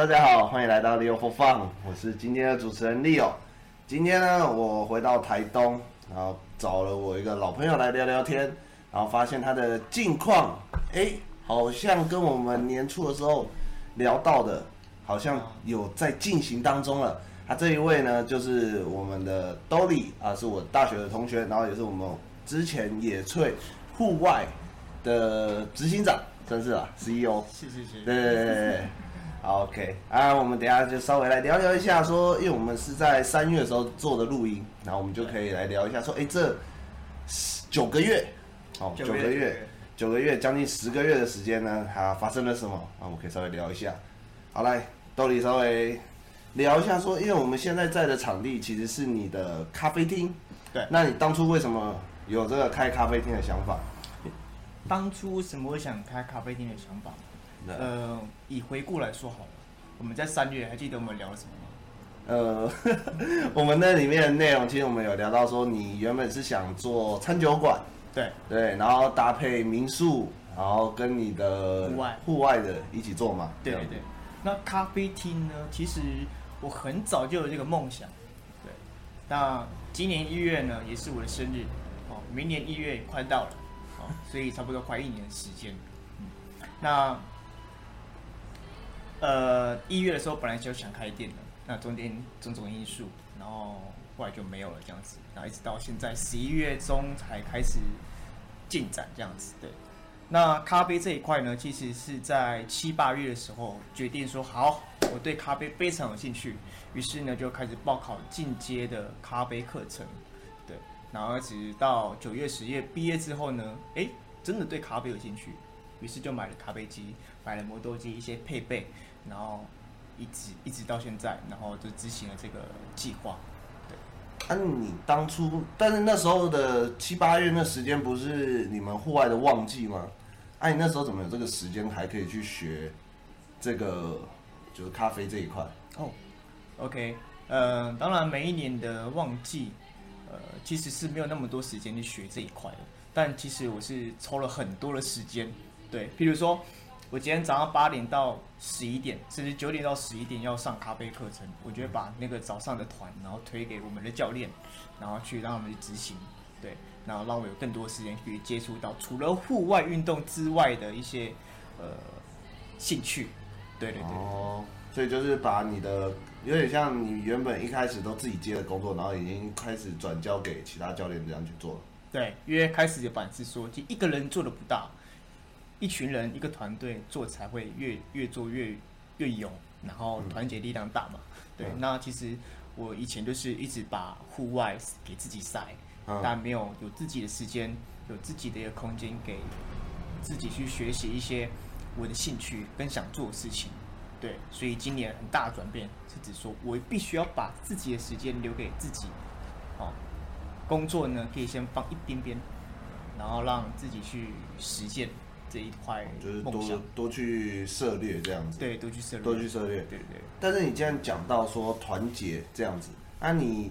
大家好，欢迎来到 Leo for Fun，我是今天的主持人 Leo。今天呢，我回到台东，然后找了我一个老朋友来聊聊天，然后发现他的近况，哎，好像跟我们年初的时候聊到的，好像有在进行当中了。他、啊、这一位呢，就是我们的 Dolly 啊，是我大学的同学，然后也是我们之前野翠户外的执行长，真是啊，CEO。谢谢谢谢。对对对对。好，OK，啊，我们等一下就稍微来聊聊一下，说，因为我们是在三月的时候做的录音，然后我们就可以来聊一下，说，哎，这九个月，哦，九个月，九个月，将近十个月的时间呢，它发生了什么？啊，我们可以稍微聊一下。好，来，Dolly 稍微聊一下，说，因为我们现在在的场地其实是你的咖啡厅，对，那你当初为什么有这个开咖啡厅的想法？当初为什么会想开咖啡厅的想法？呃，以回顾来说好了，我们在三月还记得我们聊了什么吗？呃，我们那里面的内容，其实我们有聊到说，你原本是想做餐酒馆，对对，然后搭配民宿，然后跟你的户外户外的一起做嘛。对对对。那咖啡厅呢？其实我很早就有这个梦想。对。那今年一月呢，也是我的生日哦，明年一月也快到了哦，所以差不多快一年的时间。嗯，那。呃，一月的时候本来就想开店的，那中间种种因素，然后后来就没有了这样子，然后一直到现在十一月中才开始进展这样子。对，那咖啡这一块呢，其实是在七八月的时候决定说好，我对咖啡非常有兴趣，于是呢就开始报考进阶的咖啡课程。对，然后一直到九月十月毕业之后呢，哎，真的对咖啡有兴趣，于是就买了咖啡机，买了磨豆机一些配备。然后一直一直到现在，然后就执行了这个计划。对，那、啊、你当初，但是那时候的七八月那时间不是你们户外的旺季吗？哎、啊，你那时候怎么有这个时间还可以去学这个就是咖啡这一块？哦，OK，呃，当然每一年的旺季，呃，其实是没有那么多时间去学这一块的。但其实我是抽了很多的时间，对，譬如说。我今天早上八点到十一点，甚至九点到十一点要上咖啡课程。我觉得把那个早上的团，然后推给我们的教练，然后去让他们去执行，对，然后让我有更多时间去接触到除了户外运动之外的一些呃兴趣。对对对。哦，所以就是把你的有点像你原本一开始都自己接的工作，然后已经开始转交给其他教练这样去做了。对，因为开始的反思说，就一个人做的不大。一群人，一个团队做才会越越做越越勇，然后团结力量大嘛。嗯、对，那其实我以前就是一直把户外给自己晒，嗯、但没有有自己的时间，有自己的一个空间给自己去学习一些我的兴趣跟想做的事情。对，所以今年很大的转变是指说我必须要把自己的时间留给自己。哦，工作呢可以先放一边边，然后让自己去实践。这一块就是多多去涉猎这样子，对，多去涉猎，多去涉猎，对对。但是你既然讲到说团结这样子，那、啊、你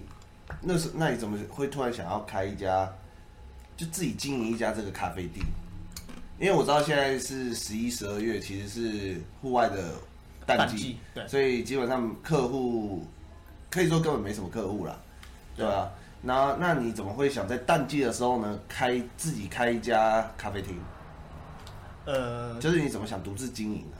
那是那你怎么会突然想要开一家，就自己经营一家这个咖啡店？因为我知道现在是十一、十二月，其实是户外的淡季，淡季，对，所以基本上客户可以说根本没什么客户啦，对吧、啊？那那你怎么会想在淡季的时候呢，开自己开一家咖啡厅？呃，就是你怎么想独自经营呢？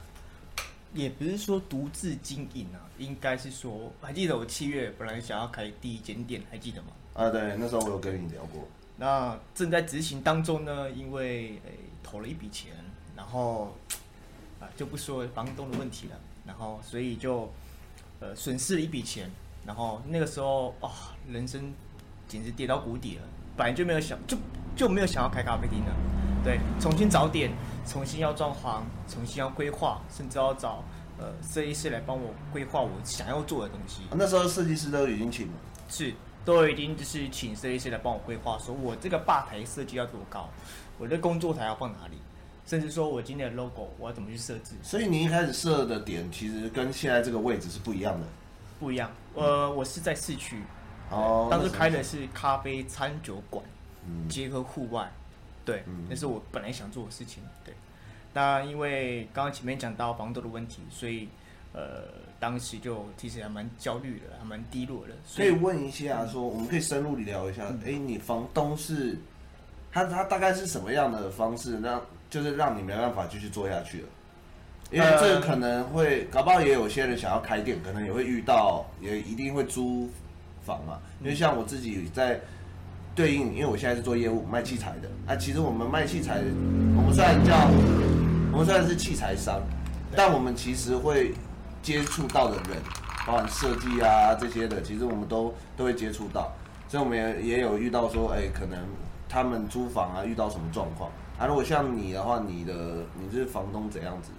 也不是说独自经营啊，应该是说，还记得我七月本来想要开第一间店，还记得吗？啊，对，那时候我有跟你聊过。那正在执行当中呢，因为诶、欸、投了一笔钱，然后啊就不说房东的问题了，然后所以就呃损失了一笔钱，然后那个时候啊、哦，人生简直跌到谷底了，本来就没有想就就没有想要开咖啡厅的，对，重新找点。重新要装潢，重新要规划，甚至要找呃设计师来帮我规划我想要做的东西。那时候设计师都已经请了，是都已经就是请设计师来帮我规划，说我这个吧台设计要多高，我的工作台要放哪里，甚至说我今天的 logo 我要怎么去设置。所以你一开始设的点其实跟现在这个位置是不一样的，不一样。呃，我是在市区，哦，当时开的是咖啡餐酒馆，嗯，结合户外。对，那是我本来想做的事情。对，那因为刚刚前面讲到房东的问题，所以呃，当时就其实还蛮焦虑的，还蛮低落的。所以问一下，说我们可以深入聊一下，哎、嗯，你房东是他他大概是什么样的方式让就是让你没办法继续做下去了？因为这个可能会搞不好也有些人想要开店，可能也会遇到，也一定会租房嘛。因为像我自己在对应，因为我现在是做业务卖器材的啊。其实我们卖器材，我们虽然叫我们虽然是器材商，但我们其实会接触到的人，包含设计啊这些的，其实我们都都会接触到。所以我们也也有遇到说，哎，可能他们租房啊遇到什么状况啊？如果像你的话，你的你是房东怎样子？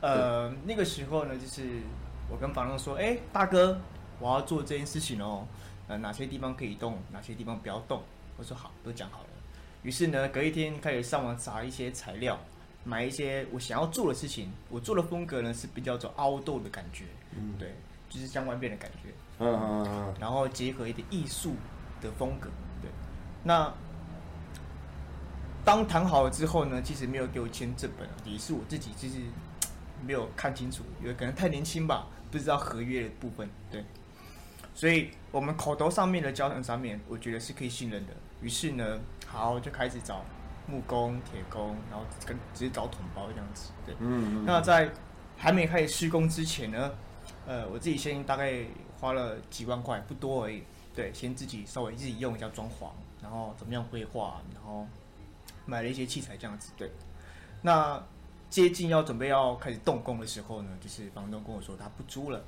呃，那个时候呢，就是我跟房东说：“哎，大哥，我要做这件事情哦。呃，哪些地方可以动，哪些地方不要动。”我说：“好，都讲好了。”于是呢，隔一天开始上网查一些材料，买一些我想要做的事情。我做的风格呢是比较走 outdoor 的感觉，嗯，对，就是像外面的感觉，嗯嗯嗯。然后结合一点艺术的风格，对。那当谈好了之后呢，其实没有给我签这本，也是我自己就是。没有看清楚，因为可能太年轻吧，不知道合约的部分。对，所以我们口头上面的交谈上面，我觉得是可以信任的。于是呢，好就开始找木工、铁工，然后跟直接找桶包这样子。对，嗯，嗯。那在还没开始施工之前呢，呃，我自己先大概花了几万块，不多而已。对，先自己稍微自己用一下装潢，然后怎么样规划，然后买了一些器材这样子。对，那。接近要准备要开始动工的时候呢，就是房东跟我说他不租了，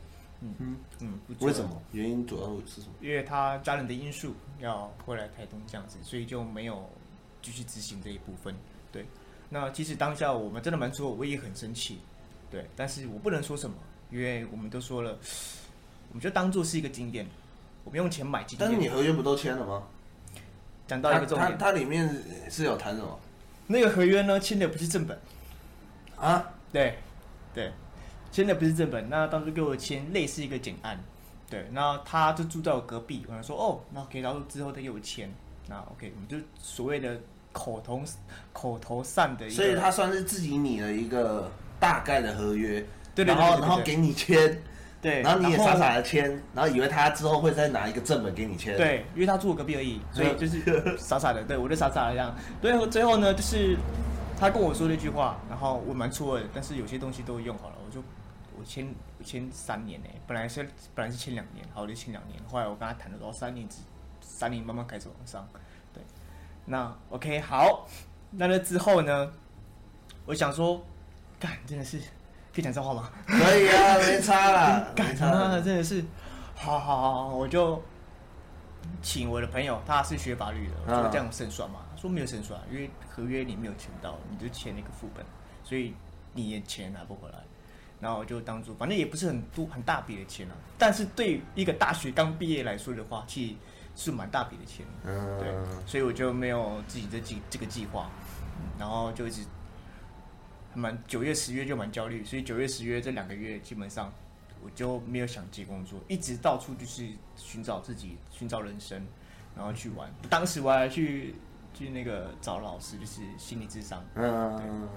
嗯。为什么？原因主要是什么？因为他家人的因素要回来台东这样子，所以就没有继续执行这一部分。对，那其实当下我们真的蛮错，我也很生气，对，但是我不能说什么，因为我们都说了，我们就当做是一个经验，我们用钱买经验。但是你合约不都签了吗？讲到一个重点，它里面是有谈什么？那个合约呢，签的不是正本。啊，对，对，签的不是正本，那当初给我签类似一个简案，对，那他就住在我隔壁，我想说哦，那可以，然后之后他给我签，那 OK，我们就所谓的口头口头上的所以他算是自己拟了一个大概的合约，对，然后然后给你签，对，然后你也傻傻的签，然后以为他之后会再拿一个正本给你签，对，因为他住我隔壁而已，所以就是傻傻的，对我就傻傻的这样，最后最后呢就是。他跟我说了一句话，然后我蛮错的，但是有些东西都用好了，签我签三年呢，本来是本来是签两年，好，我就签两年。后来我跟他谈了，说三年，三年慢慢开始往上，对。那 OK 好，那那之后呢，我想说，干真的是可以讲脏话吗？可以啊，没差啦，干他妈真的是，好好好，我就请我的朋友，他是学法律的，我说这样胜算嘛。说没有胜算，因为合约你没有签到，你就签那个副本，所以你也钱拿不回来。然后就当做，反正也不是很多很大笔的钱啊。但是对一个大学刚毕业来说的话，其实是蛮大笔的钱。嗯，对，所以我就没有自己的计这个计划，然后就一直蛮九月十月就蛮焦虑，所以九月十月这两个月基本上我就没有想接工作，一直到处就是寻找自己，寻找人生，然后去玩。当时我还去。去那个找老师，就是心理智商，嗯，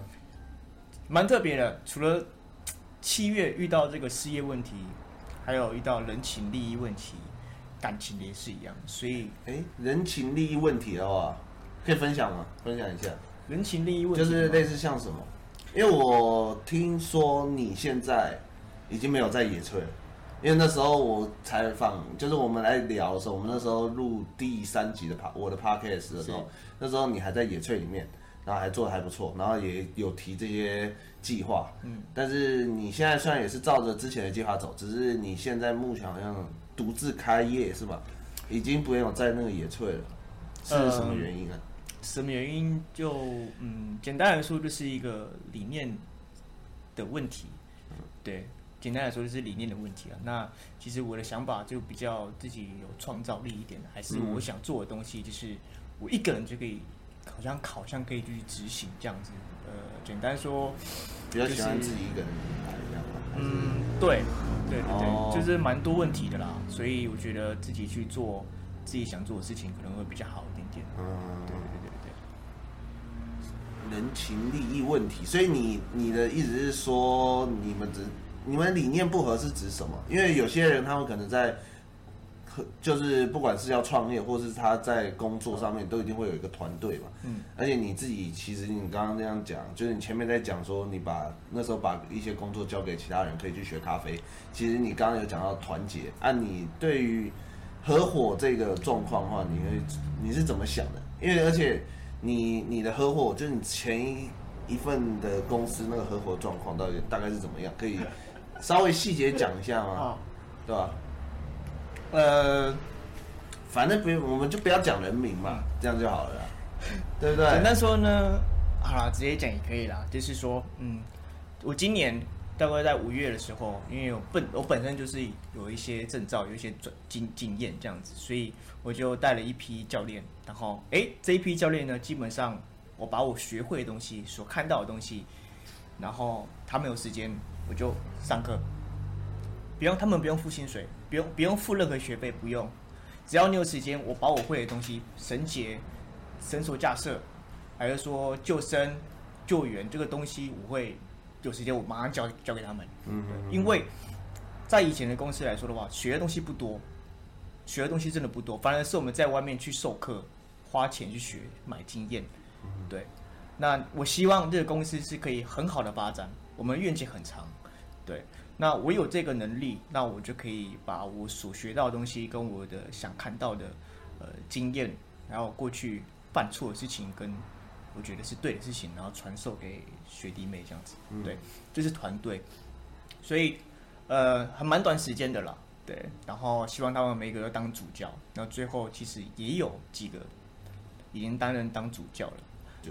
蛮特别的。除了七月遇到这个失业问题，还有遇到人情利益问题，感情也是一样。所以，哎、欸，人情利益问题的话，可以分享吗？分享一下。人情利益问题就是类似像什么？因为我听说你现在已经没有在野炊了。因为那时候我采访，就是我们来聊的时候，我们那时候录第三集的帕我的 podcast 的时候，那时候你还在野炊里面，然后还做的还不错，然后也有提这些计划。嗯，但是你现在虽然也是照着之前的计划走，只是你现在目前好像独自开业是吧？已经不用在那个野炊了，是什么原因啊？呃，什么原因就嗯，简单来说就是一个理念的问题，对。简单来说就是理念的问题啊。那其实我的想法就比较自己有创造力一点，还是我想做的东西，就是我一个人就可以，好像好像可以去执行这样子。呃，简单说，比较喜欢自己一个人来这样。嗯，对，对对对，哦、就是蛮多问题的啦。所以我觉得自己去做自己想做的事情，可能会比较好一点点。嗯，对对对对。人情利益问题，所以你你的意思是说，你们只你们理念不合是指什么？因为有些人他们可能在。就是不管是要创业，或是他在工作上面，都一定会有一个团队嘛。嗯，而且你自己其实你刚刚那样讲，就是你前面在讲说，你把那时候把一些工作交给其他人，可以去学咖啡。其实你刚刚有讲到团结，按、啊、你对于合伙这个状况的话，你会你是怎么想的？因为而且你你的合伙，就是你前一一份的公司那个合伙状况到底大概是怎么样？可以 稍微细节讲一下吗？对吧？呃，反正不用，我们就不要讲人名嘛，这样就好了啦，对不对？简单说呢，好啦，直接讲也可以啦。就是说，嗯，我今年大概在五月的时候，因为我本我本身就是有一些证照，有一些准经经验这样子，所以我就带了一批教练。然后，哎，这一批教练呢，基本上我把我学会的东西、所看到的东西，然后他们有时间我就上课，不用他们不用付薪水。不用不用付任何学费，不用，只要你有时间，我把我会的东西，绳结、绳索架设，还是说救生、救援这个东西，我会有时间我马上教教给他们。嗯，因为在以前的公司来说的话，学的东西不多，学的东西真的不多，反而是我们在外面去授课，花钱去学买经验。对，那我希望这个公司是可以很好的发展，我们愿景很长。对。那我有这个能力，那我就可以把我所学到的东西，跟我的想看到的，呃，经验，然后过去犯错的事情，跟我觉得是对的事情，然后传授给学弟妹这样子。对，这、就是团队，所以呃，还蛮短时间的啦。对，然后希望他们每个都当主教，然后最后其实也有几个已经担任当主教了。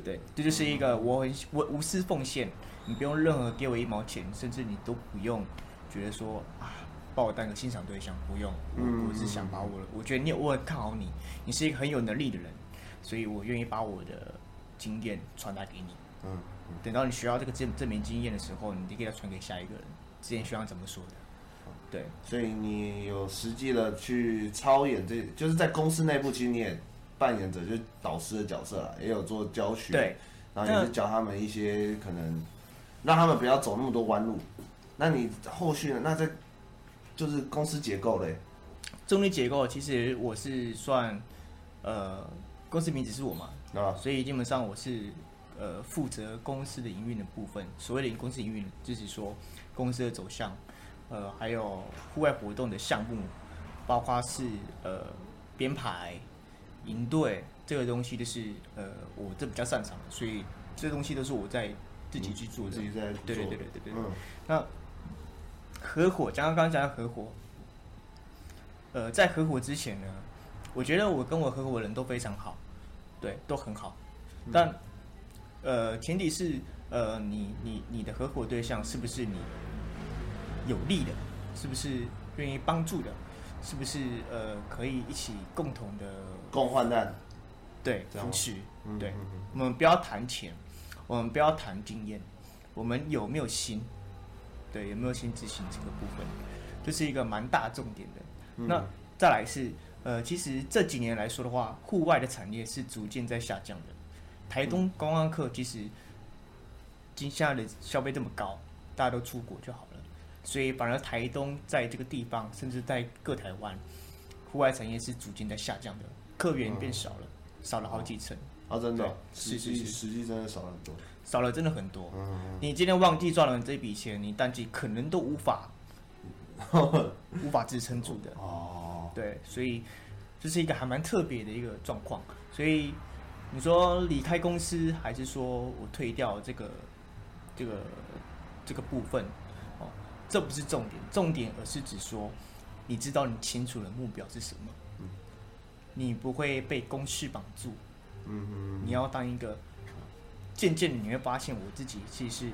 对，这就是一个我很我无私奉献。你不用任何给我一毛钱，甚至你都不用觉得说啊，把我当个欣赏对象，不用。我我是想把我，我觉得你我很看好你，你是一个很有能力的人，所以我愿意把我的经验传达给你。嗯，等到你学到这个证证明经验的时候，你就可以传给下一个人。之前学长怎么说的？对，所以你有实际的去操演这，就是在公司内部，其实你也扮演者就是导师的角色啦，也有做教学，对，然后也是教他们一些可能。让他们不要走那么多弯路。那你后续呢？那在就是公司结构嘞。中立结构其实我是算，呃，公司名字是我嘛，啊，所以基本上我是呃负责公司的营运的部分。所谓的公司营运，就是说公司的走向，呃，还有户外活动的项目，包括是呃编排、营队这个东西，就是呃我这比较擅长的，所以这东西都是我在。自己去做，自己在做。对对对对对对。嗯。那合伙，刚刚讲到合伙，呃，在合伙之前呢，我觉得我跟我合伙人都非常好，对，都很好。但，呃，前提是，呃，你你你的合伙对象是不是你有利的？是不是愿意帮助的？是不是呃可以一起共同的共患难？对，扶持。对，我们不要谈钱。我们不要谈经验，我们有没有心？对，有没有心执行这个部分，这、就是一个蛮大重点的。嗯、那再来是，呃，其实这几年来说的话，户外的产业是逐渐在下降的。台东观光客其实今现在的消费这么高，大家都出国就好了，所以反而台东在这个地方，甚至在各台湾，户外产业是逐渐在下降的，客源变少了，嗯、少了好几成。啊，真的，是是是，实际真的少了很多，少了真的很多。嗯，你今天旺季赚了这笔钱，你淡季可能都无法，无法支撑住的。哦，对，所以这是一个还蛮特别的一个状况。所以你说离开公司，还是说我退掉这个这个这个部分？哦，这不是重点，重点而是指说，你知道你清楚的目标是什么？嗯，你不会被公式绑住。嗯嗯，你要当一个，渐渐你会发现，我自己其实是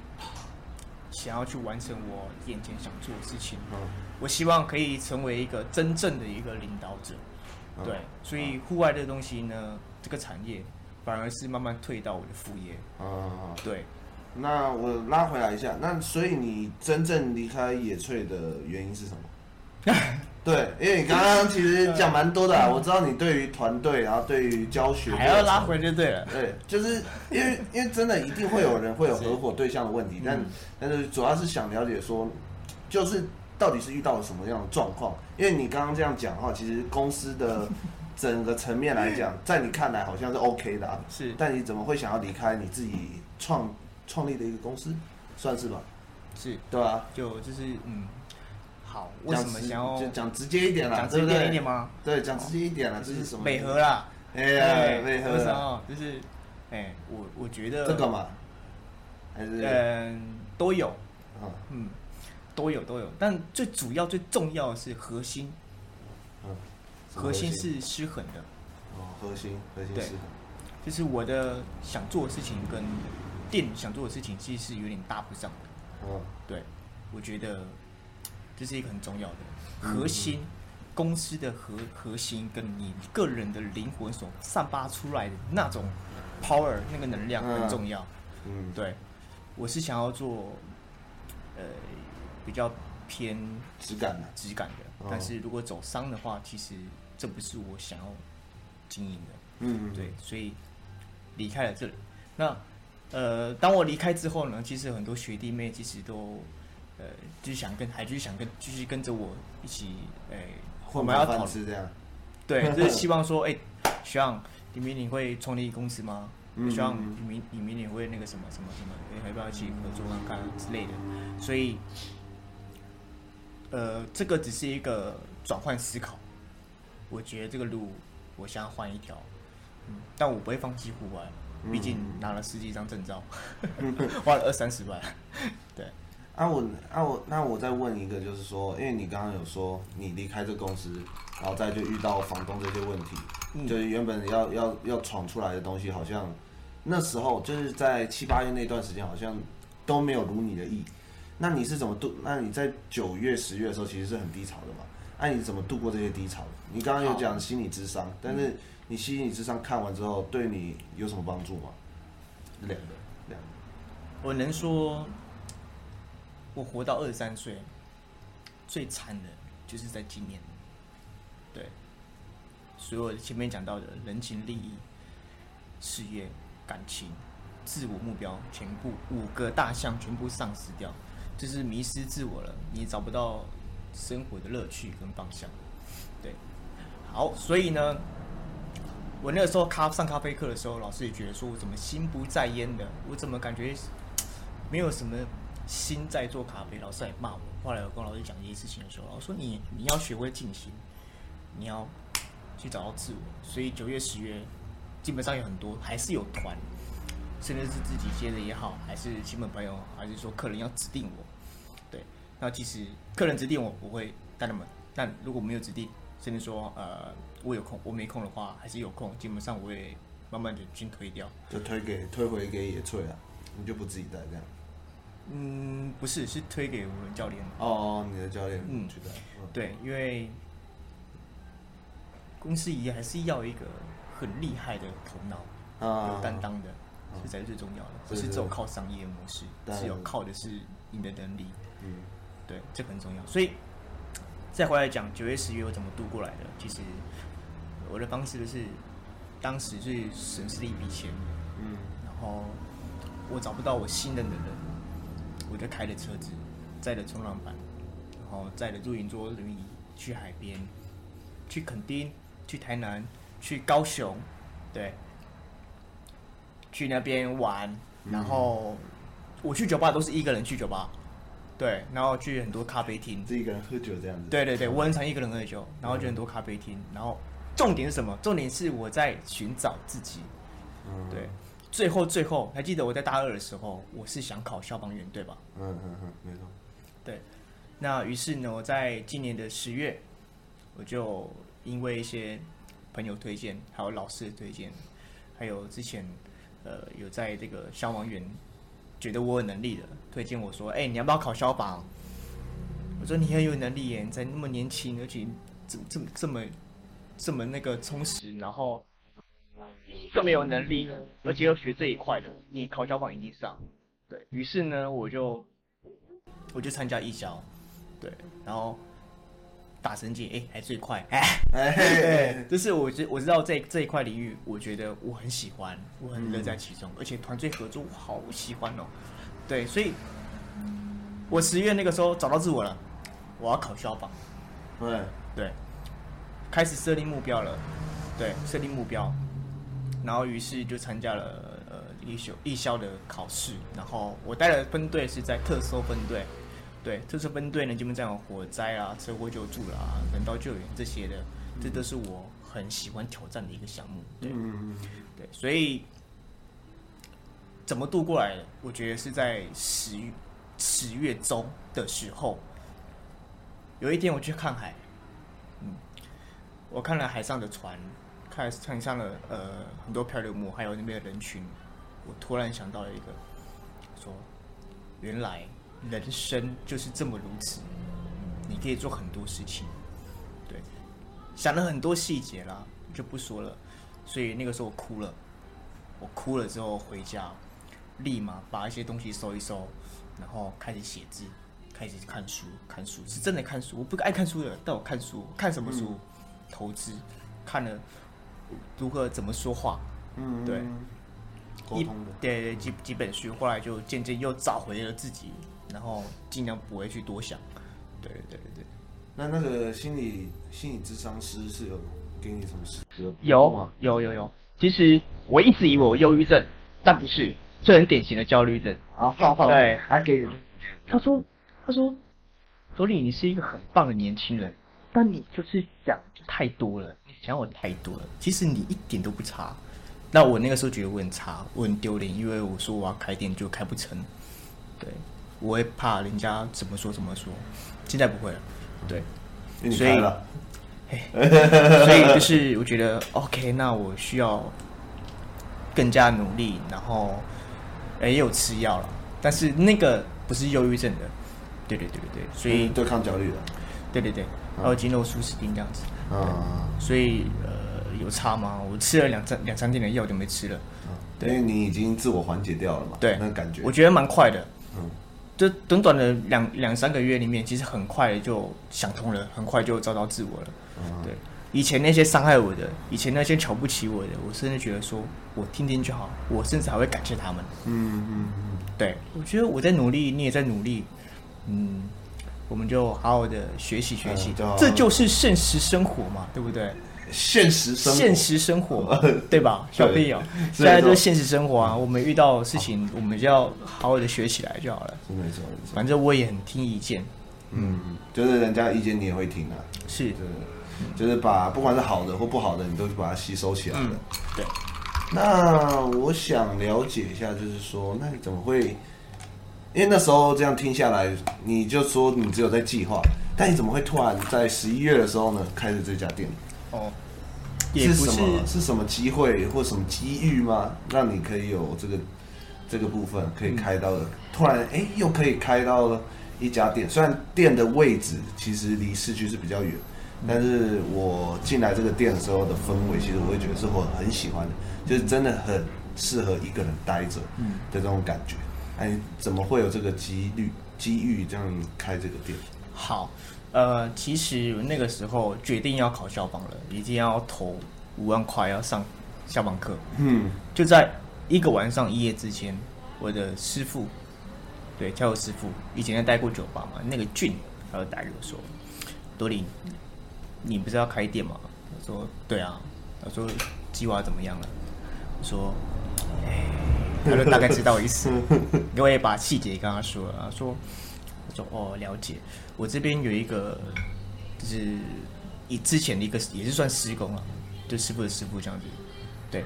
想要去完成我眼前想做的事情。嗯，我希望可以成为一个真正的一个领导者。对，所以户外的东西呢，这个产业反而是慢慢退到我的副业。啊，对。那我拉回来一下，那所以你真正离开野翠的原因是什么？对，因为你刚刚其实讲蛮多的，啊，我知道你对于团队，然后对于教学还要拉回就对了。对，就是因为因为真的一定会有人会有合伙对象的问题，但但是主要是想了解说，就是到底是遇到了什么样的状况？因为你刚刚这样讲的话，其实公司的 整个层面来讲，在你看来好像是 OK 的啊。是，但你怎么会想要离开你自己创创立的一个公司？算是吧？是，对啊，就就是嗯，好，为什么想要就讲直接一点啦？讲直接一点吗？对，讲直接一点啦。这是什么？美和啦。哎呀，美和啊，就是，哎，我我觉得这个嘛，还是嗯都有，嗯，都有都有，但最主要最重要的是核心，嗯，核心是失衡的，哦，核心核心失衡，就是我的想做的事情跟店想做的事情其实是有点搭不上的，嗯，对，我觉得这是一个很重要的核心。公司的核核心跟你个人的灵魂所散发出来的那种 power 那个能量很重要。嗯，对，我是想要做呃比较偏质感的质感的，但是如果走商的话，其实这不是我想要经营的。嗯，对，所以离开了这里。那呃，当我离开之后呢，其实很多学弟妹其实都呃就是想跟，还是想跟继续跟着我一起呃。我们要讨论这样，对，就是希望说，哎、欸，希望你明年会创立公司吗？嗯、希望你明你明年会那个什么什么什么，要不要一起合作看看之类的。所以，呃，这个只是一个转换思考。我觉得这个路，我想要换一条，嗯，但我不会放弃户外，毕竟拿了十几张证照，花了二三十万，对。啊我啊我那我再问一个，就是说，因为你刚刚有说你离开这公司，然后再就遇到房东这些问题，嗯、就是原本要要要闯出来的东西，好像那时候就是在七八月那段时间，好像都没有如你的意。那你是怎么度？那你在九月、十月的时候，其实是很低潮的嘛？那、啊、你怎么度过这些低潮？你刚刚有讲心理智商，但是你心理智商看完之后，对你有什么帮助吗？两个，两个，我能说。我活到二十三岁，最惨的就是在今年。对，所有前面讲到的人情、利益、事业、感情、自我目标，全部五个大项全部丧失掉，就是迷失自我了。你找不到生活的乐趣跟方向。对，好，所以呢，我那个时候咖上咖啡课的时候，老师也觉得说我怎么心不在焉的，我怎么感觉没有什么。心在做咖啡，老师也骂我。后来我跟老师讲这些事情的时候，老师说你你要学会静心，你要去找到自我。所以九月、十月基本上有很多，还是有团，甚至是自己接的也好，还是亲朋朋友，还是说客人要指定我。对，那其实客人指定我不会带他们，但如果没有指定，甚至说呃我有空，我没空的话，还是有空，基本上我也慢慢的均推掉，就推给推回给野翠啊，你就不自己带这样。嗯，不是，是推给我们教练。哦，你的教练。嗯，对，因为公司也还是要一个很厉害的头脑，啊、有担当的，这、啊、才是最重要的。不是只有靠商业模式，是有靠的是你的能力。嗯，对，这个很重要。所以再回来讲九月、十月我怎么度过来的？其实我的方式就是，当时是损失了一笔钱，嗯，然后我找不到我信任的人。我就开着车子，载着冲浪板，然后载着露营桌、轮椅去海边，去垦丁，去台南，去高雄，对，去那边玩。然后我去酒吧都是一个人去酒吧，对，然后去很多咖啡厅，自己一个人喝酒这样子。对对对，我很常一个人喝酒，然后去很多咖啡厅。然后重点是什么？重点是我在寻找自己，对。最后，最后还记得我在大二的时候，我是想考消防员，对吧？嗯嗯嗯，没错。对，那于是呢，我在今年的十月，我就因为一些朋友推荐，还有老师的推荐，还有之前呃有在这个消防员觉得我有能力的推荐我说，哎、你要不要考消防？我说你很有能力耶，你在那么年轻，而且这这么这么这么那个充实，然后。更没有能力，而且又学这一块的，你考消防一定上。对，于是呢，我就我就参加艺校，对，然后打神界，哎，还最快，哎，哎，就是我知我知道这这一块领域，我觉得我很喜欢，我很乐在其中，嗯、而且团队合作我好喜欢哦。对，所以我十月那个时候找到自我了，我要考消防。对对，开始设定目标了。对，设定目标，然后于是就参加了呃义修义消的考试。然后我带的分队是在特搜分队。对，特搜分队呢，基本上有火灾啊、车祸救助啦、啊、人道救援这些的，这都是我很喜欢挑战的一个项目。对，嗯对，所以怎么度过来的？我觉得是在十月十月中的时候，有一天我去看海，嗯，我看了海上的船，看看上了呃很多漂流木，还有那边的人群，我突然想到了一个，说原来人生就是这么如此，你可以做很多事情，对，想了很多细节啦，就不说了，所以那个时候我哭了，我哭了之后回家。立马把一些东西收一收，然后开始写字，开始看书。看书是真的看书，我不爱看书的，但我看书。看什么书？嗯、投资，看了如何怎么说话。嗯，对，沟通的。对对，几几本书，后来就渐渐又找回了自己，然后尽量不会去多想。对对对对。那那个心理心理智商师是有给你什么事？有有有有。其实我一直以为我忧郁症，但不是。这很典型的焦虑症啊，放放对，还给人。他说，他说，佐里，你是一个很棒的年轻人，但你就是想太多了，你想我太多了。其实你一点都不差。那我那个时候觉得我很差，我很丢脸，因为我说我要开店就开不成。对，我会怕人家怎么说怎么说。现在不会了，对，所以，所以就是我觉得 OK，那我需要更加努力，然后。也有吃药了，但是那个不是忧郁症的，对对对对对，所以、嗯、对抗焦虑的，对对对，还有肌肉舒适丁这样子，啊，所以呃有差吗？我吃了两三两三天的药就没吃了，对，因为你已经自我缓解掉了嘛，对，那感觉。我觉得蛮快的，嗯，就短短的两两三个月里面，其实很快就想通了，很快就找到自我了，嗯、对。以前那些伤害我的，以前那些瞧不起我的，我甚至觉得说，我听听就好，我甚至还会感谢他们。嗯嗯嗯，对，我觉得我在努力，你也在努力，嗯，我们就好好的学习学习，嗯、这就是现实生活嘛，对不对？现实生活，现实生活，对吧？小朋友，现在就是现实生活啊，我们遇到事情，我们就要好好的学起来就好了。没错没错，反正我也很听意见，嗯，就是人家意见你也会听啊，是。就是把不管是好的或不好的，你都把它吸收起来对。那我想了解一下，就是说，那你怎么会？因为那时候这样听下来，你就说你只有在计划，但你怎么会突然在十一月的时候呢，开始这家店？哦，也不是，是什么？是什么机会或什么机遇吗？让你可以有这个这个部分可以开到的，嗯、突然哎、欸，又可以开到了一家店。虽然店的位置其实离市区是比较远。但是我进来这个店的时候的氛围，其实我会觉得是我很喜欢的，就是真的很适合一个人待着的这种感觉。哎，怎么会有这个机率、机遇这样开这个店？好，呃，其实那个时候决定要考消防了，已经要投五万块要上消防课。嗯，就在一个晚上一夜之间，我的师傅，对，叫我师傅，以前在待过酒吧嘛，那个俊，他就打给我说，多林。你不是要开店吗？他说：“对啊。”他说：“计划怎么样了？”我说：“哎，他就大概知道我意思。”因为把细节跟他说了。他说：“我说哦，了解。我这边有一个，就是以之前的一个也是算施工啊，就师傅的师傅这样子。对，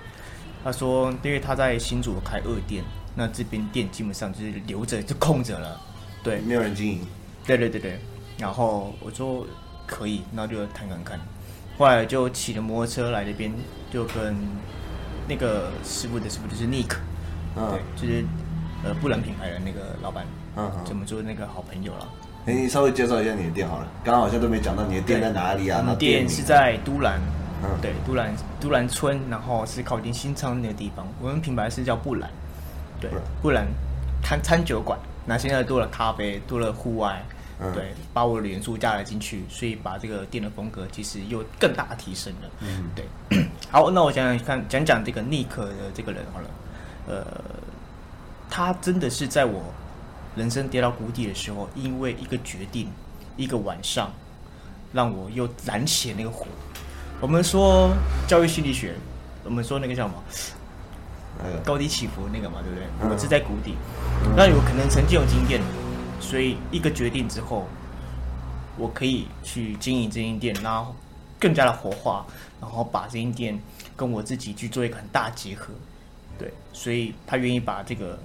他说，因为他在新竹开二店，那这边店基本上就是留着就空着了，对，没有人经营。对对对对。然后我说。可以，那就谈看看。后来就骑着摩托车来这边，就跟那个师傅的师傅就是 Nick，、嗯、对，就是呃布兰品牌的那个老板，嗯，怎么做那个好朋友了。哎、欸，你稍微介绍一下你的店好了，刚刚好像都没讲到你的店在哪里啊？我们店是在都兰，嗯，对，都兰都兰村，然后是靠近新昌那个地方。我们品牌是叫布兰，对，布兰餐餐酒馆。那现在多了咖啡，多了户外。嗯、对，把我的元素加了进去，所以把这个店的风格其实又更大提升了。嗯，对。好，那我想想看，讲讲这个尼克的这个人好了。呃，他真的是在我人生跌到谷底的时候，因为一个决定，一个晚上，让我又燃起那个火。我们说教育心理学，我们说那个叫什么？高低起伏那个嘛，对不对？我是在谷底，那有可能曾经有经验，所以一个决定之后，我可以去经营这间店，然后更加的活化，然后把这间店跟我自己去做一个很大结合。对，所以他愿意把这个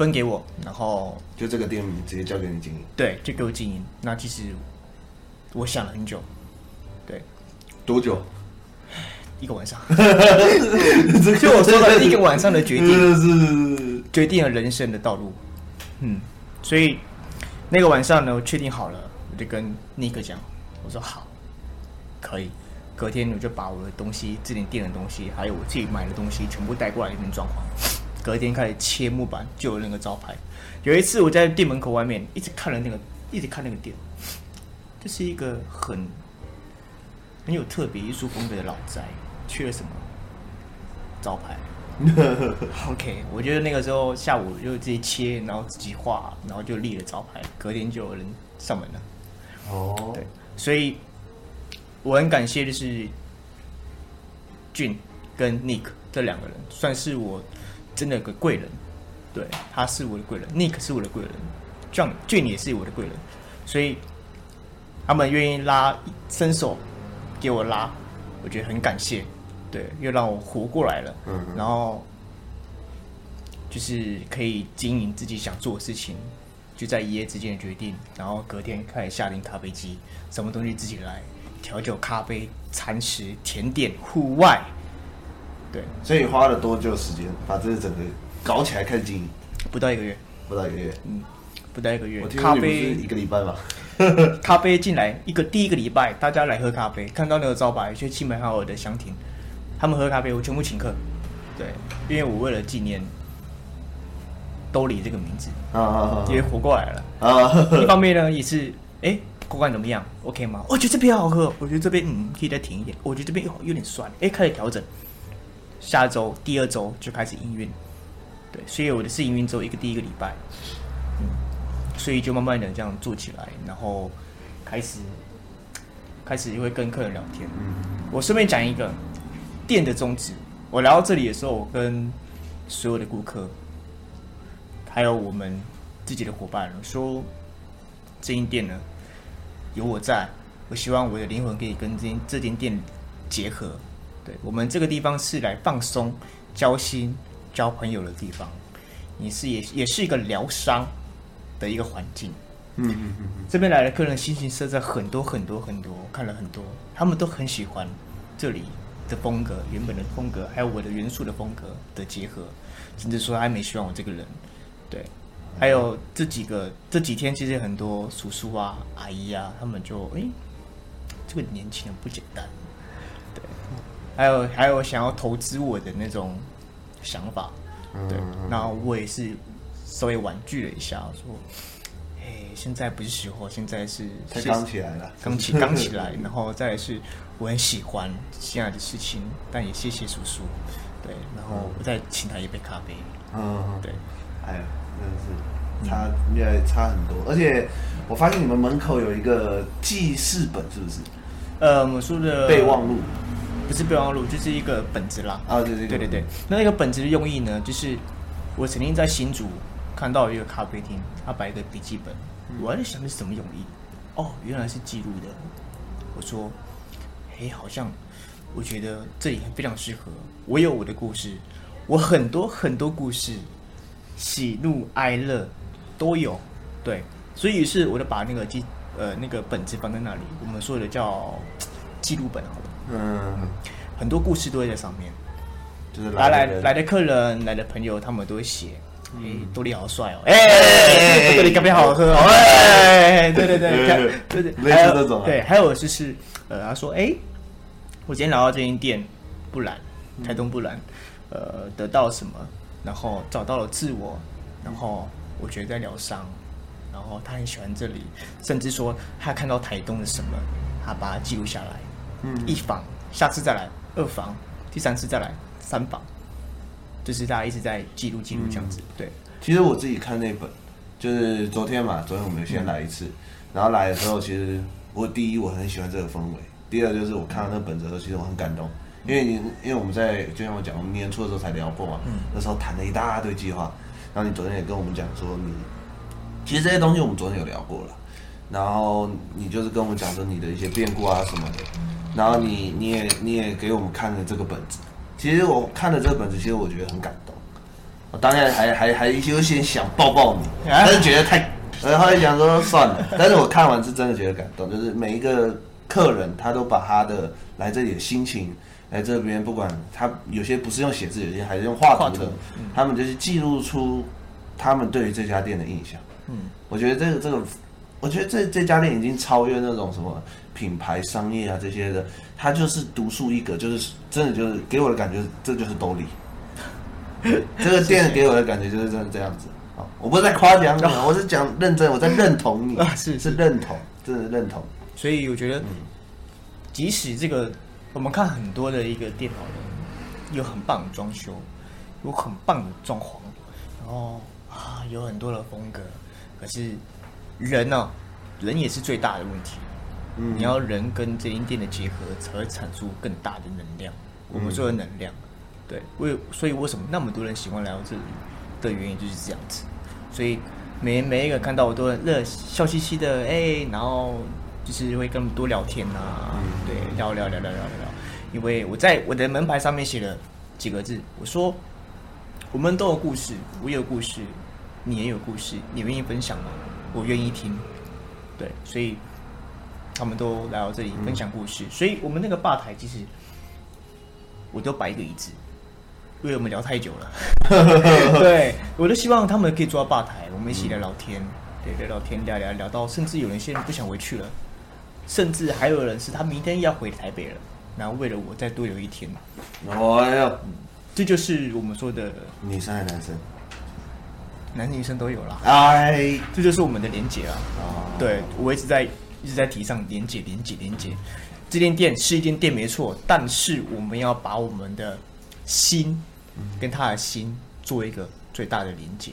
分给我，然后就这个店直接交给你经营。对，就给我经营。那其实我想了很久，对，多久？一个晚上，就我说的一个晚上的决定，是 决定了人生的道路。嗯，所以那个晚上呢，我确定好了，我就跟尼克讲，我说好，可以。隔天我就把我的东西，这点店的东西，还有我自己买的东西，全部带过来一边装潢。隔天开始切木板，就有那个招牌。有一次我在店门口外面一直看了那个，一直看那个店，这是一个很很有特别艺术风格的老宅。缺了什么招牌？OK，我觉得那个时候下午就自己切，然后自己画，然后就立了招牌。隔天就有人上门了。哦，oh. 对，所以我很感谢，就是俊跟 Nick 这两个人，算是我真的有个贵人。对，他是我的贵人，Nick 是我的贵人，俊俊也是我的贵人，所以他们愿意拉伸手给我拉，我觉得很感谢。对，又让我活过来了。嗯，然后就是可以经营自己想做的事情，就在一夜之间的决定。然后隔天开始下定咖啡机，什么东西自己来，调酒、咖啡、餐食、甜点、户外。对，所以花了多久时间把这个整个搞起来开始经营？不到一个月，不到一个月，嗯，不到一个月。我咖啡一个礼拜吧。咖啡进来一个第一个礼拜，大家来喝咖啡，看到那个招牌，就亲朋好友的相挺。他们喝咖啡，我全部请客。对，因为我为了纪念兜里这个名字啊，也活过来了啊。一方面呢，也是哎，口感怎么样？OK 吗？我觉得这边好喝，我觉得这边嗯可以再甜一点。我觉得这边有有点酸，哎，开始调整。下周第二周就开始营运，对，所以我的试营运只有一个第一个礼拜，嗯，所以就慢慢的这样做起来，然后开始开始就会跟客人聊天。嗯，我顺便讲一个。店的宗旨，我来到这里的时候，我跟所有的顾客，还有我们自己的伙伴说，这间店呢，有我在，我希望我的灵魂可以跟这间这间店结合。对，我们这个地方是来放松、交心、交朋友的地方，你是也也是一个疗伤的一个环境。嗯嗯嗯，这边来的客人形形色色很多很多很多，看了很多，他们都很喜欢这里。的风格，原本的风格，还有我的元素的风格的结合，甚至说他还没喜欢我这个人，对，还有这几个这几天，其实很多叔叔啊、阿姨啊，他们就哎，这个年轻人不简单，对，还有还有想要投资我的那种想法，对，然后我也是稍微婉拒了一下，说。哎现在不是时候，现在是才刚起来了，刚起刚起来，然后再来是我很喜欢现在的事情，但也谢谢叔叔，对，然后我再请他一杯咖啡，嗯，对，哎呀，真的是差越来越差很多，而且我发现你们门口有一个记事本，是不是？呃，我们说的备忘录，不是备忘录，就是一个本子啦。啊，对对对对对，那那个本子的用意呢，就是我曾经在新竹看到一个咖啡厅，他摆一个笔记本。我还在想是什么用意，哦，原来是记录的。我说，哎，好像我觉得这里非常适合。我有我的故事，我很多很多故事，喜怒哀乐都有。对，所以是我就把那个记呃那个本子放在那里，我们说的叫记录本好了。嗯，很多故事都会在上面，就是来来来的客人、来的朋友，他们都会写。哎，多利好帅哦！哎，多利咖啡好好喝哦！哎，对对对，对对，类似这种。对，还有就是，呃，他说，哎，我今天来到这间店，不然，台东不然，呃，得到什么？然后找到了自我，然后我觉得在疗伤，然后他很喜欢这里，甚至说他看到台东的什么，他把它记录下来。嗯，一房，下次再来，二房，第三次再来，三房。就是大家一直在记录记录这样子，对。其实我自己看那本，就是昨天嘛，昨天我们先来一次，嗯、然后来的时候，其实我第一我很喜欢这个氛围，第二就是我看到那本子的时候，其实我很感动，因为你因为我们在就像我讲，我们年初的时候才聊过嘛，嗯、那时候谈了一大堆计划，然后你昨天也跟我们讲说你，其实这些东西我们昨天有聊过了，然后你就是跟我们讲说你的一些变故啊什么的，然后你你也你也给我们看了这个本子，其实我看了这个本子，其实我觉得很感动。我当然还还还优先想抱抱你，但是觉得太，然后来想说算了。但是我看完是真的觉得感动，就是每一个客人他都把他的来这里的心情来这边，不管他有些不是用写字，有些还是用画图的，他们就是记录出他们对于这家店的印象。嗯，我觉得这个这个，我觉得这这家店已经超越那种什么品牌商业啊这些的，他就是独树一格，就是真的就是给我的感觉，这就是兜里。这个店给我的感觉就是真的这样子啊！我不是在夸奖你，我是讲认真，我在认同你啊，是是认同，真的认同。所以我觉得，即使这个我们看很多的一个店好了，有很棒的装修，有很棒的装潢，然后啊有很多的风格，可是人呢，人也是最大的问题。嗯，你要人跟这间店的结合，才会产出更大的能量。我们说的能量。对，为所以为什么那么多人喜欢来到这里的原因就是这样子，所以每每一个看到我都很热笑嘻嘻的哎，然后就是会跟他们多聊天啊，对，聊聊聊聊聊聊聊，因为我在我的门牌上面写了几个字，我说我们都有故事，我有故事，你也有故事，你愿意分享吗？我愿意听，对，所以他们都来到这里分享故事，所以我们那个吧台其实我都摆一个椅子。因为我们聊太久了，对，我都希望他们可以坐到吧台，我们一起聊聊天，对，聊聊天，聊聊聊到，甚至有人现在不想回去了，甚至还有人是他明天要回台北了，然后为了我再多留一天。哎呀，这就是我们说的女生还是男生？男女生都有啦。哎，这就是我们的连结啊。对，我一直在一直在提倡连接，连接，连接。这间店是一间店没错，但是我们要把我们的心。跟他的心做一个最大的连接，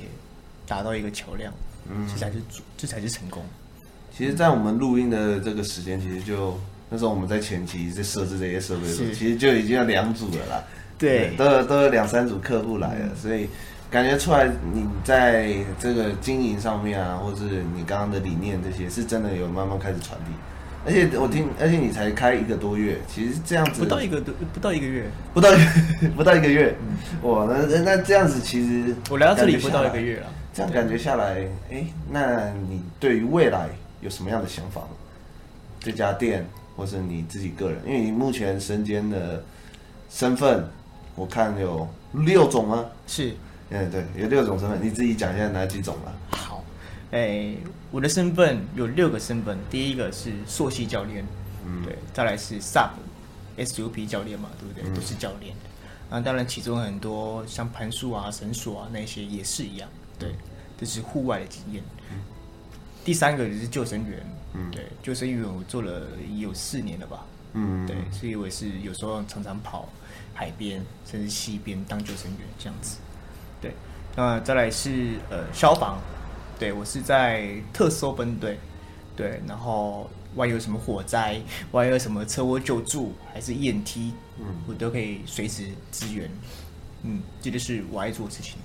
达到一个桥梁，嗯，这才是这才是成功。其实，在我们录音的这个时间，其实就那时候我们在前期在设置这些设备的时候，其实就已经要两组了啦。对，都有都有两三组客户来了，嗯、所以感觉出来你在这个经营上面啊，或是你刚刚的理念这些，是真的有慢慢开始传递。而且我听，而且你才开一个多月，其实这样子不到一个多，不到一个月，不到一个 不到一个月，哇，那那这样子其实我来到这里不到一个月了，这样感觉下来，哎，那你对于未来有什么样的想法吗？这家店或是你自己个人，因为你目前身兼的身份，我看有六种吗？是，嗯，对，有六种身份，你自己讲一下哪几种吧。好。哎，我的身份有六个身份，第一个是硕系教练，嗯，对，再来是 SUP，SUP 教练嘛，对不对？嗯、都是教练。啊，当然其中很多像攀树啊、绳索啊那些也是一样，对，这是户外的经验。嗯、第三个就是救生员，嗯，对，救生员我做了有四年了吧，嗯，对，所以我也是有时候常常跑海边甚至溪边当救生员这样子，对。那再来是呃消防。对，我是在特搜分队，对，然后万一有什么火灾，万一有什么车祸救助，还是 EMT，嗯，我都可以随时支援，嗯，这就是我爱做的事情。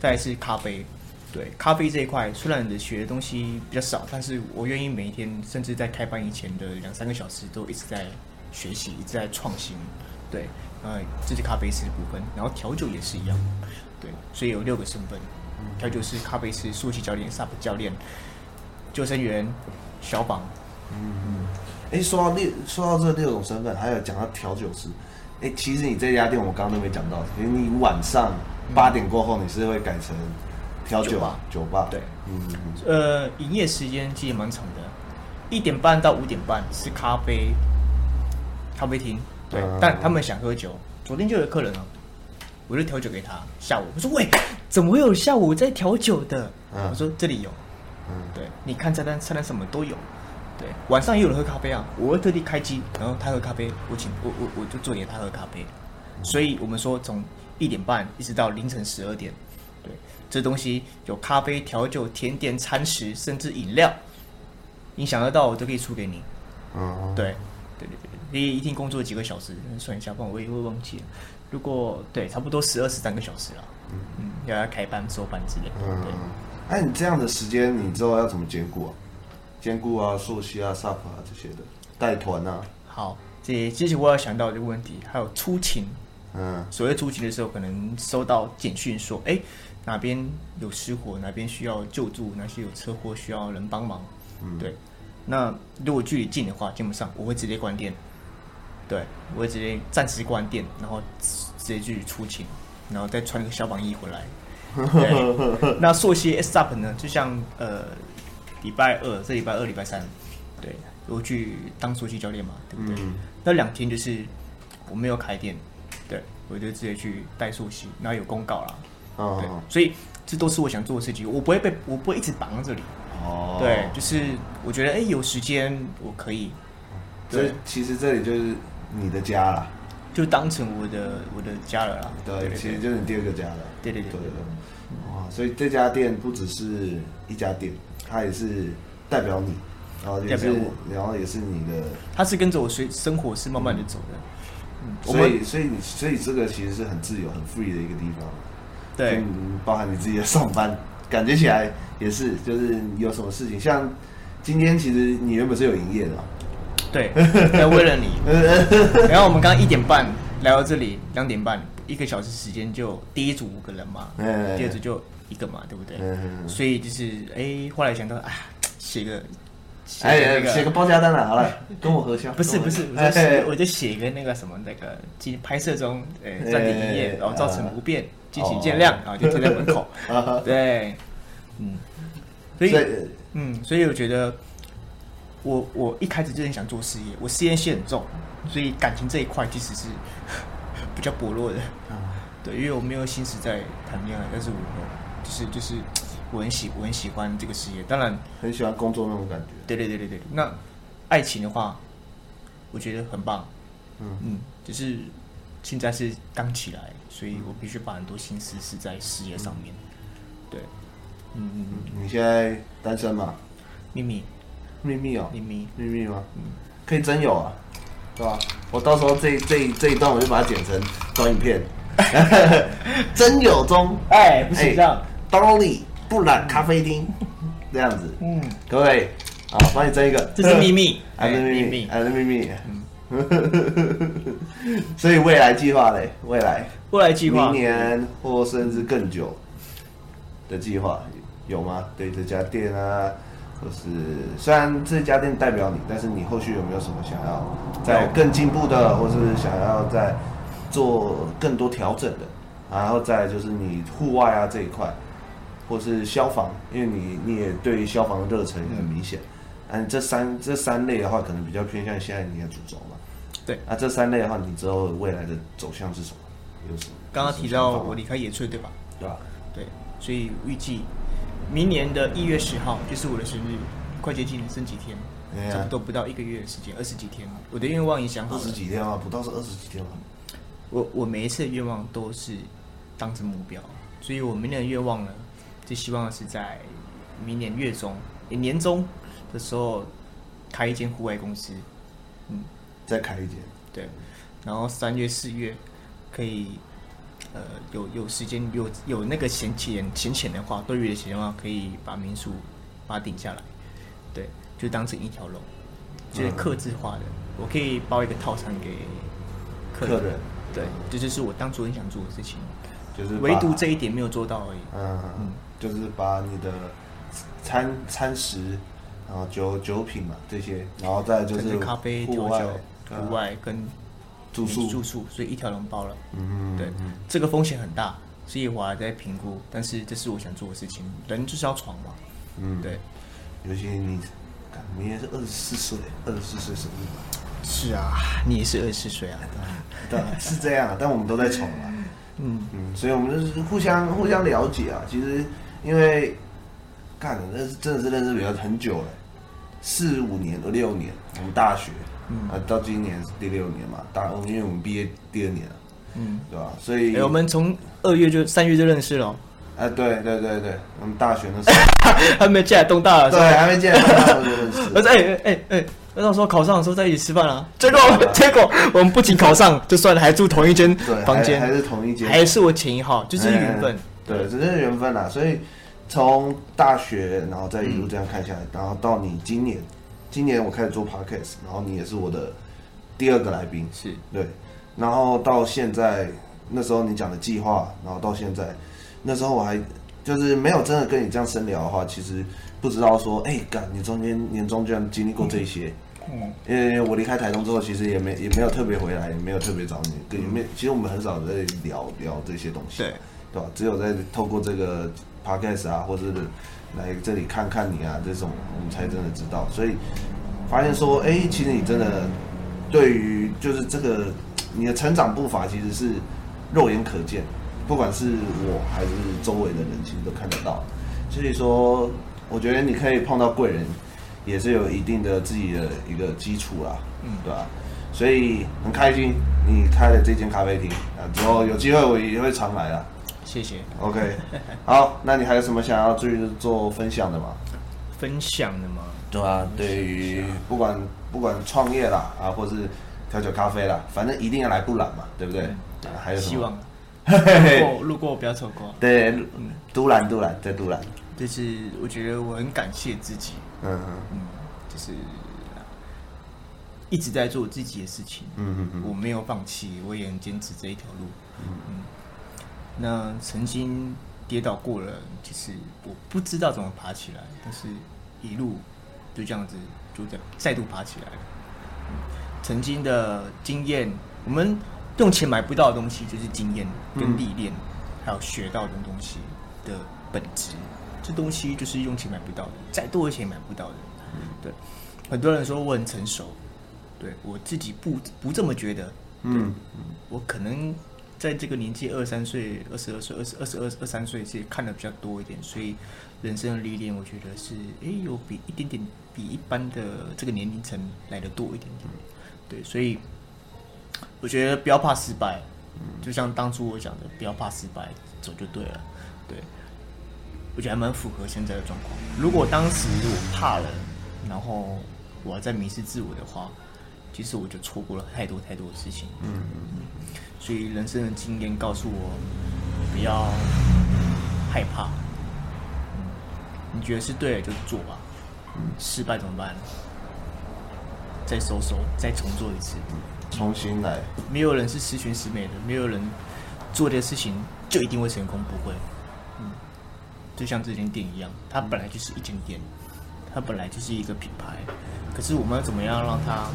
再来是咖啡，对，咖啡这一块，虽然你的学的东西比较少，但是我愿意每一天，甚至在开班以前的两三个小时，都一直在学习，一直在创新，对，呃，这是咖啡师的部分，然后调酒也是一样，对，所以有六个身份。调酒师、咖啡师、速记教练、SUP 教练、救生员、消防。嗯嗯。哎、欸，说到六，说到这六种身份，还有讲到调酒师。哎、欸，其实你这家店我刚刚都没讲到，因为你晚上八点过后你是会改成调酒吧？酒吧。对。嗯。呃，营业时间其实蛮长的，一点半到五点半是咖啡咖啡厅。对。嗯、但他们想喝酒，昨天就有客人了。我就调酒给他。下午我说：“喂，怎么会有下午在调酒的？”嗯、我说：“这里有。”嗯，对，你看菜单，菜单什么都有。对，晚上也有人喝咖啡啊。我会特地开机，然后他喝咖啡，我请我我我就做给他喝咖啡。嗯、所以我们说从一点半一直到凌晨十二点，对，这东西有咖啡、调酒、甜点、餐食，甚至饮料，你想得到我都可以出给你。嗯，对，对对对，你一天工作几个小时？算一下，不然我也会忘记了。如果对，差不多十二十三个小时了。嗯嗯，要要开班、收班之类的。对。哎、啊，你这样的时间，你之后要怎么兼顾啊？兼顾啊，溯溪啊，SUP 啊这些的，带团啊。好，这其实我要想到这个问题，还有出勤。嗯，所谓出勤的时候，可能收到简讯说，哎，哪边有失火，哪边需要救助，哪些有车祸需要人帮忙。嗯，对。那如果距离近的话，基本上我会直接关店。对，我会直接暂时关店，然后直接去出勤，然后再穿个消防衣回来。对，那溯溪 SUP 呢？就像呃，礼拜二，这礼拜二、礼拜三，对，我去当溯溪教练嘛，对不对？嗯、那两天就是我没有开店，对，我就直接去带溯溪，然后有公告啦。哦，对，所以这都是我想做的事情，我不会被，我不会一直绑在这里。哦，对，就是我觉得，哎，有时间我可以。所以其实这里就是你的家了，就当成我的我的家了啦。对，对对对，其实就是你第二个家了。对对对，对，对，哇，所以这家店不只是一家店，它也是代表你，然后也是，然后也是你的。它是跟着我随生活是慢慢的走的。嗯，所以所以你所以这个其实是很自由、很 free 的一个地方。对，包含你自己的上班，感觉起来也是，就是有什么事情，像今天其实你原本是有营业的。对，要为了你。然后我们刚刚一点半来到这里，两点半一个小时时间就第一组五个人嘛，第二组就一个嘛，对不对？所以就是哎，后来想到啊，写个哎写个报价单了，好了，跟我合销。不是不是，我就写我就写一个那个什么那个，今拍摄中哎暂停营业，然后造成不便，敬请见谅，然后就贴在门口。对，嗯，所以嗯，所以我觉得。我我一开始就很想做事业，我事业心很重，所以感情这一块其实是 比较薄弱的。嗯，对，因为我没有心思在谈恋爱，但是我就是就是 我很喜我很喜欢这个事业，当然很喜欢工作那种感觉。对对对对对，那爱情的话，我觉得很棒。嗯嗯，只是现在是刚起来，所以我必须把很多心思是在事业上面。对，嗯嗯嗯，你现在单身吗？秘密。秘密哦，秘密。秘密吗？嗯，可以真有啊，对吧？我到时候这这这一段我就把它剪成短影片，真有中。哎，不是这样，刀里不染咖啡厅。这样子，嗯，各位啊，帮你争一个，这是秘密，还是秘密，还是秘密，嗯，所以未来计划嘞，未来。未来计划，明年或甚至更久的计划有吗？对这家店啊。就是虽然这家店代表你，但是你后续有没有什么想要再更进步的，或是想要再做更多调整的？然后再就是你户外啊这一块，或是消防，因为你你也对于消防的热忱也很明显。嗯，这三这三类的话，可能比较偏向现在你的主轴嘛。对，啊，这三类的话，你之后未来的走向是什么？有什么？刚刚提到我离开野炊，对吧？对吧？对，所以预计。明年的一月十号就是我的生日，快接近了，剩几天？差不多不到一个月的时间，二十几天。我的愿望也想好了。二十几天啊，不到是二十几天吗？我我每一次的愿望都是当成目标，所以我明年的愿望呢，就希望是在明年月中、年中的时候开一间户外公司。嗯，再开一间。对，然后三月、四月可以。呃，有有时间有有那个闲钱闲钱的话，多余的钱的话，可以把民宿把它顶下来，对，就当成一条龙，就是客制化的，嗯、我可以包一个套餐给客人，客人对，这就是我当初很想做的事情，就是唯独这一点没有做到而已。嗯嗯，就是把你的餐餐食，然后酒酒品嘛这些，然后再就是咖啡、调酒、户外跟。住宿住宿，所以一条龙包了。嗯，对，这个风险很大，所以我还在评估。但是这是我想做的事情，人就是要闯嘛。嗯，对。尤其你，明年是二十四岁，二十四岁生日。是啊，你也是二十四岁啊。对，是这样，但我们都在闯嘛。嗯嗯，所以我们就是互相互相了解啊。其实因为，干，那是真的是认识比较很久了，四五年、六年，我们大学。嗯啊，到今年是第六年嘛，大因为我们毕业第二年了，嗯，对吧？所以，欸、我们从二月就三月就认识了，哎，对对对对，我们大学的时候 还没进来东大对，还没进来东大的时候就认识。哎哎哎哎，那到时候考上的时候在一起吃饭啊。结果结果我们不仅考上，就算了，还住同一间房间，还是同一间，还是我前一号，就是缘分。对，只是缘分啦。所以从大学，然后再一路这样看下来，然后到你今年，今年我开始做 podcast，然后你也是我的第二个来宾，是对。然后到现在，那时候你讲的计划，然后到现在。那时候我还就是没有真的跟你这样深聊的话，其实不知道说，哎，干你中间年终居然经历过这些，嗯，因为我离开台东之后，其实也没也没有特别回来，也没有特别找你，跟，也没，其实我们很少在聊聊这些东西，对，对吧？只有在透过这个 podcast 啊，或者是来这里看看你啊，这种我们才真的知道，所以发现说，哎，其实你真的对于就是这个你的成长步伐，其实是肉眼可见。不管是我还是周围的人，其实都看得到。所以说，我觉得你可以碰到贵人，也是有一定的自己的一个基础啦，嗯，对吧？所以很开心你开了这间咖啡厅啊，之后有机会我也会常来啦。谢谢。OK，好，那你还有什么想要注意做分享的吗？分享的吗？对啊，对于不管不管创业啦啊，或是调酒咖啡啦，反正一定要来不懒嘛，对不对？对，还有？希望。路过路过不要错过。对，嗯，都兰都兰在都兰。就是我觉得我很感谢自己，嗯嗯，就是一直在做自己的事情，嗯嗯嗯，我没有放弃，我也很坚持这一条路，嗯嗯。那曾经跌倒过了，其实我不知道怎么爬起来，但是一路就这样子，就这样再度爬起来了。曾经的经验，我们。用钱买不到的东西，就是经验跟历练，嗯、还有学到的东西的本质。这东西就是用钱买不到的，再多的钱买不到的。对，很多人说我很成熟，对我自己不不这么觉得。嗯，我可能在这个年纪，二三岁、二十二岁、二十二十二二三岁，其实看的比较多一点，所以人生的历练，我觉得是诶，有比一点点比一般的这个年龄层来的多一点点。对，所以。我觉得不要怕失败，就像当初我讲的，不要怕失败，走就对了。对，我觉得还蛮符合现在的状况。如果当时我怕了，然后我还在迷失自我的话，其实我就错过了太多太多的事情。嗯嗯。所以人生的经验告诉我，不要害怕。嗯，你觉得是对的就做吧。嗯，失败怎么办？再收收，再重做一次。重新来，没有人是十全十美的，没有人做这个事情就一定会成功，不会。嗯，就像这间店一样，它本来就是一间店，它本来就是一个品牌，可是我们要怎么样让它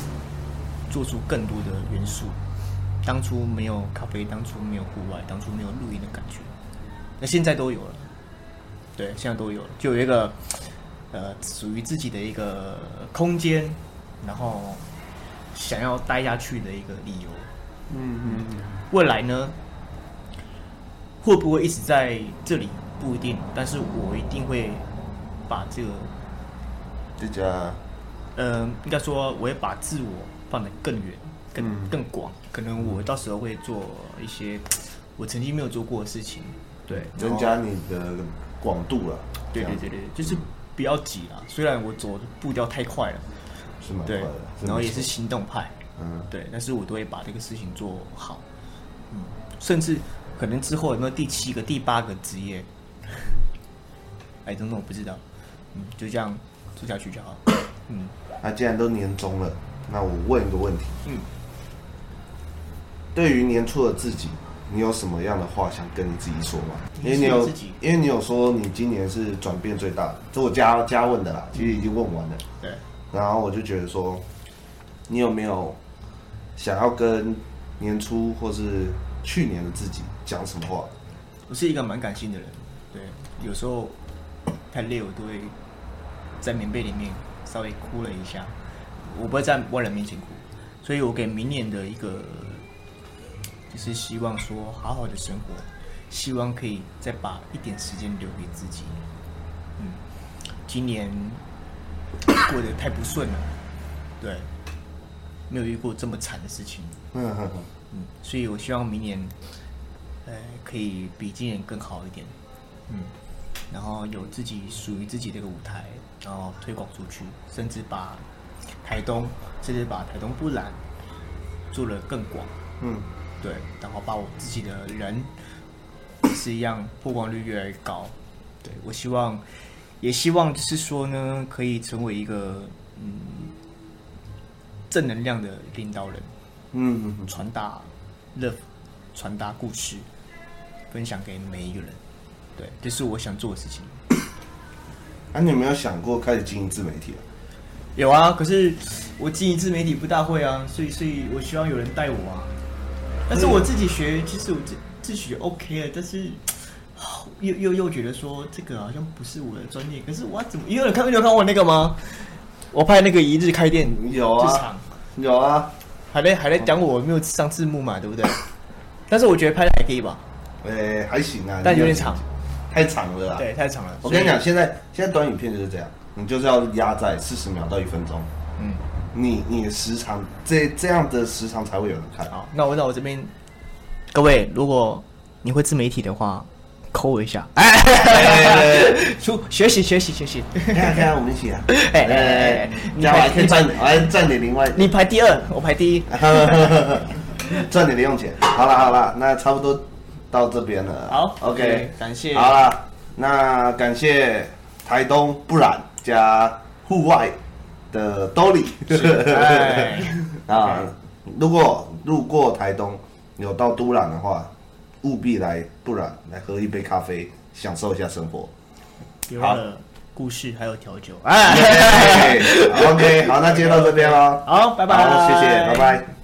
做出更多的元素？当初没有咖啡，当初没有户外，当初没有露营的感觉，那现在都有了。对，现在都有了，就有一个呃属于自己的一个空间，然后。想要待下去的一个理由，嗯嗯，未来呢，会不会一直在这里？不一定，但是我一定会把这个这家，呃，应该说我会把自我放得更远、更更广。可能我到时候会做一些我曾经没有做过的事情，对，增加你的广度了。对对对对，就是不要挤了。虽然我走的步调太快了。对，然后也是行动派，嗯，对，但是我都会把这个事情做好，嗯，甚至可能之后有没有第七个、第八个职业，哎，等等，我不知道，嗯，就这样做下去就好，嗯。那既然都年终了，那我问一个问题，嗯，对于年初的自己，你有什么样的话想跟你自己说吗？因为你有，因为你有说你今年是转变最大的，这我加加问的啦，其实已经问完了，对。然后我就觉得说，你有没有想要跟年初或是去年的自己讲什么话？我是一个蛮感性的人，对，有时候太累，我都会在棉被里面稍微哭了一下。我不会在外人面前哭，所以我给明年的一个就是希望说，好好的生活，希望可以再把一点时间留给自己。嗯，今年。过得太不顺了，对，没有遇过这么惨的事情，嗯嗯，所以我希望明年，呃，可以比今年更好一点，嗯，然后有自己属于自己的一个舞台，然后推广出去，甚至把台东，甚至把台东不染做了更广，嗯，对，然后把我自己的人是一样曝光率越来越高，对，我希望，也希望就是说呢，可以成为一个嗯正能量的领导人，嗯，传达 love，传达故事，分享给每一个人，对，这是我想做的事情。啊，你有没有想过开始经营自媒体啊？有啊，可是我经营自媒体不大会啊，所以所以我希望有人带我啊。但是我自己学，其实我自自学 OK 了，但是 又又又觉得说这个好像不是我的专业。可是我怎么？你有看你有看我那个吗？我拍那个一日开店有啊，有啊，还在还在讲我没有上字幕嘛，对不对？但是我觉得拍的还可以吧？呃、欸，还行啊，但有点长，太长了啦。对，太长了。我跟你讲，现在现在短影片就是这样。你就是要压在四十秒到一分钟，嗯，你你的时长这这样的时长才会有人看。啊，那我那我这边，各位，如果你会自媒体的话，扣我一下，哎，出学习学习学习，看看我们一起啊，哎哎哎，你还可以赚，我还赚点零外，你排第二，我排第一，赚点零用钱。好了好了，那差不多到这边了。好，OK，感谢。好了，那感谢台东不染。加户外的兜里啊！如果路过台东有到都兰的话，务必来都染来喝一杯咖啡，享受一下生活。有了故事还有调酒，哎，OK，好，那今天到这边喽，好，拜拜，谢谢，拜拜。